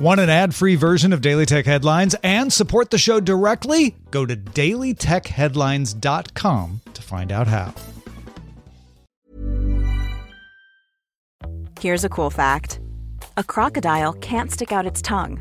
Want an ad free version of Daily Tech Headlines and support the show directly? Go to dailytechheadlines.com to find out how. Here's a cool fact a crocodile can't stick out its tongue.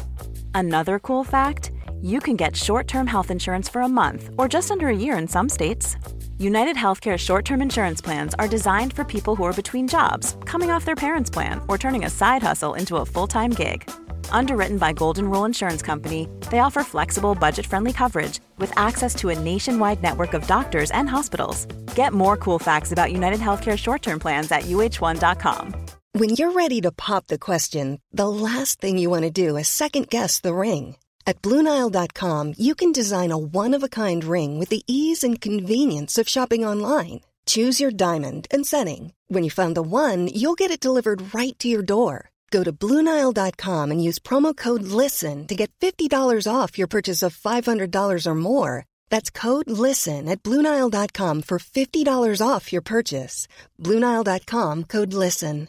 Another cool fact you can get short term health insurance for a month or just under a year in some states. United Healthcare short term insurance plans are designed for people who are between jobs, coming off their parents' plan, or turning a side hustle into a full time gig. Underwritten by Golden Rule Insurance Company, they offer flexible, budget friendly coverage with access to a nationwide network of doctors and hospitals. Get more cool facts about United Healthcare short term plans at uhone.com. When you're ready to pop the question, the last thing you want to do is second guess the ring. At Bluenile.com, you can design a one of a kind ring with the ease and convenience of shopping online. Choose your diamond and setting. When you find the one, you'll get it delivered right to your door. Go to Bluenile.com and use promo code LISTEN to get $50 off your purchase of $500 or more. That's code LISTEN at Bluenile.com for $50 off your purchase. Bluenile.com code LISTEN.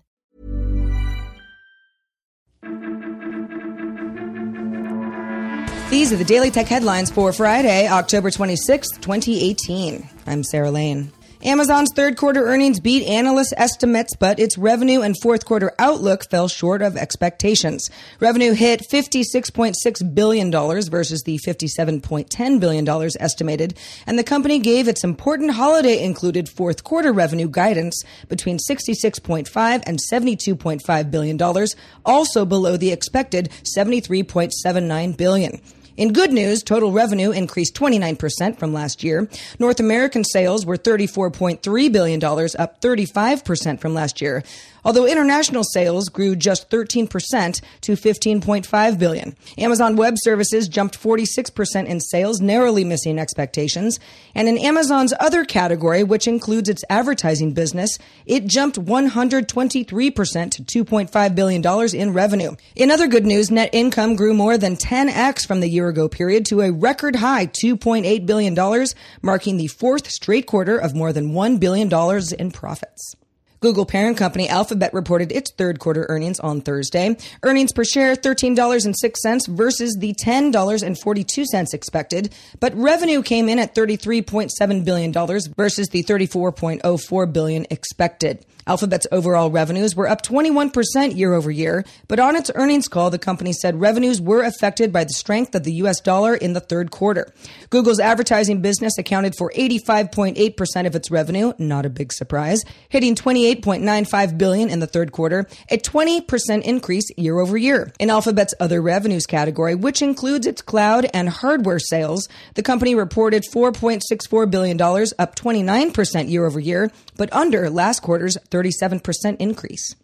These are the Daily Tech headlines for Friday, October 26th, 2018. I'm Sarah Lane. Amazon's third quarter earnings beat analyst estimates, but its revenue and fourth quarter outlook fell short of expectations. Revenue hit $56.6 billion versus the $57.10 billion estimated, and the company gave its important holiday included fourth quarter revenue guidance between $66.5 and $72.5 billion, also below the expected $73.79 billion. In good news, total revenue increased 29% from last year. North American sales were $34.3 billion, up 35% from last year although international sales grew just 13% to 15.5 billion. Amazon Web Services jumped 46% in sales, narrowly missing expectations. And in Amazon's other category, which includes its advertising business, it jumped 123% to $2.5 billion in revenue. In other good news, net income grew more than 10x from the year ago period to a record high $2.8 billion, marking the fourth straight quarter of more than $1 billion in profits. Google parent company Alphabet reported its third quarter earnings on Thursday. Earnings per share $13.06 versus the $10.42 expected, but revenue came in at $33.7 billion versus the $34.04 billion expected. Alphabet's overall revenues were up 21% year over year, but on its earnings call, the company said revenues were affected by the strength of the US dollar in the third quarter. Google's advertising business accounted for 85.8% of its revenue, not a big surprise, hitting 28.95 billion in the third quarter, a 20% increase year over year. In Alphabet's other revenues category, which includes its cloud and hardware sales, the company reported $4.64 billion, up 29% year over year, but under last quarter's 37% increase.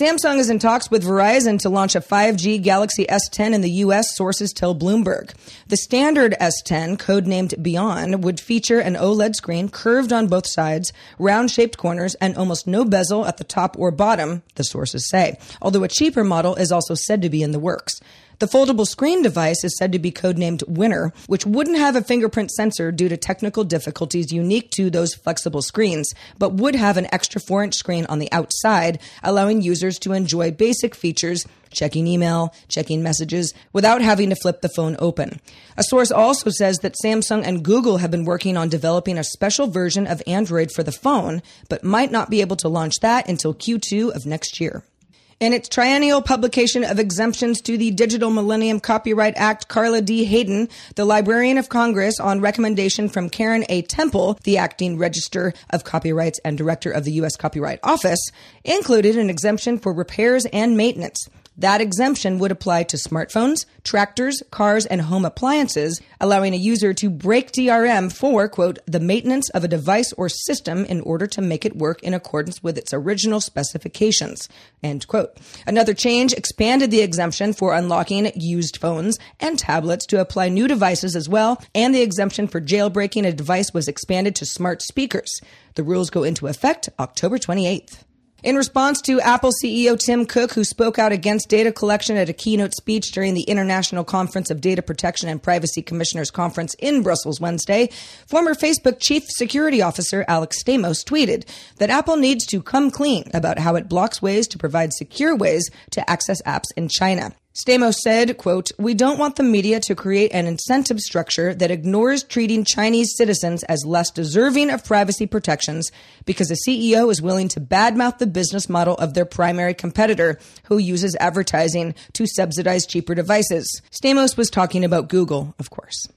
Samsung is in talks with Verizon to launch a 5G Galaxy S10 in the U.S., sources tell Bloomberg. The standard S10, codenamed Beyond, would feature an OLED screen curved on both sides, round shaped corners, and almost no bezel at the top or bottom, the sources say, although a cheaper model is also said to be in the works. The foldable screen device is said to be codenamed Winner, which wouldn't have a fingerprint sensor due to technical difficulties unique to those flexible screens, but would have an extra 4 inch screen on the outside, allowing users to enjoy basic features checking email, checking messages, without having to flip the phone open. A source also says that Samsung and Google have been working on developing a special version of Android for the phone, but might not be able to launch that until Q2 of next year. In its triennial publication of exemptions to the Digital Millennium Copyright Act, Carla D. Hayden, the Librarian of Congress, on recommendation from Karen A. Temple, the acting Register of Copyrights and Director of the U.S. Copyright Office, included an exemption for repairs and maintenance. That exemption would apply to smartphones, tractors, cars, and home appliances, allowing a user to break DRM for, quote, the maintenance of a device or system in order to make it work in accordance with its original specifications, end quote. Another change expanded the exemption for unlocking used phones and tablets to apply new devices as well, and the exemption for jailbreaking a device was expanded to smart speakers. The rules go into effect October 28th. In response to Apple CEO Tim Cook, who spoke out against data collection at a keynote speech during the International Conference of Data Protection and Privacy Commissioners Conference in Brussels Wednesday, former Facebook Chief Security Officer Alex Stamos tweeted that Apple needs to come clean about how it blocks ways to provide secure ways to access apps in China. Stamos said, quote, We don't want the media to create an incentive structure that ignores treating Chinese citizens as less deserving of privacy protections because a CEO is willing to badmouth the business model of their primary competitor who uses advertising to subsidize cheaper devices. Stamos was talking about Google, of course.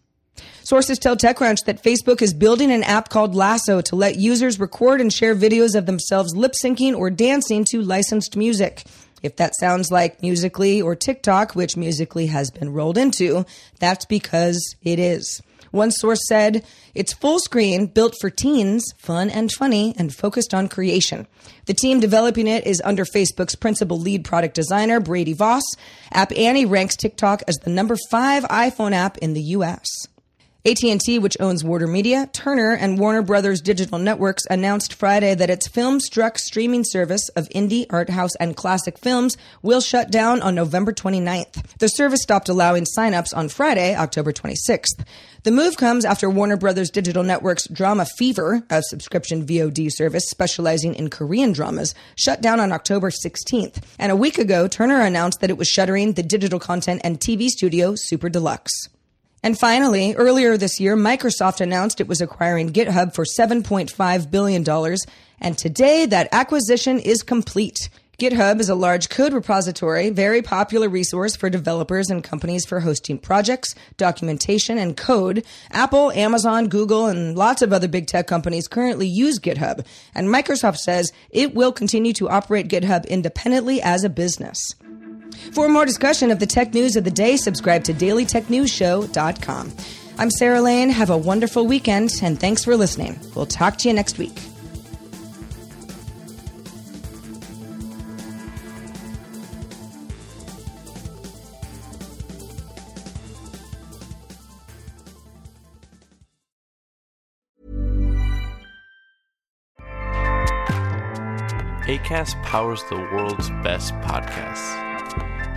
Sources tell TechCrunch that Facebook is building an app called Lasso to let users record and share videos of themselves lip syncing or dancing to licensed music. If that sounds like Musical.ly or TikTok, which Musical.ly has been rolled into, that's because it is. One source said, it's full screen, built for teens, fun and funny, and focused on creation. The team developing it is under Facebook's principal lead product designer, Brady Voss. App Annie ranks TikTok as the number five iPhone app in the US. AT&T, which owns Warner Media, Turner, and Warner Brothers Digital Networks, announced Friday that its Filmstruck streaming service of indie, art house, and classic films will shut down on November 29th. The service stopped allowing signups on Friday, October 26th. The move comes after Warner Brothers Digital Network's Drama Fever, a subscription VOD service specializing in Korean dramas, shut down on October 16th. And a week ago, Turner announced that it was shuttering the digital content and TV studio Super Deluxe. And finally, earlier this year, Microsoft announced it was acquiring GitHub for $7.5 billion. And today, that acquisition is complete. GitHub is a large code repository, very popular resource for developers and companies for hosting projects, documentation, and code. Apple, Amazon, Google, and lots of other big tech companies currently use GitHub. And Microsoft says it will continue to operate GitHub independently as a business. For more discussion of the tech news of the day, subscribe to dailytechnewsshow.com. I'm Sarah Lane. Have a wonderful weekend, and thanks for listening. We'll talk to you next week. ACAST powers the world's best podcasts.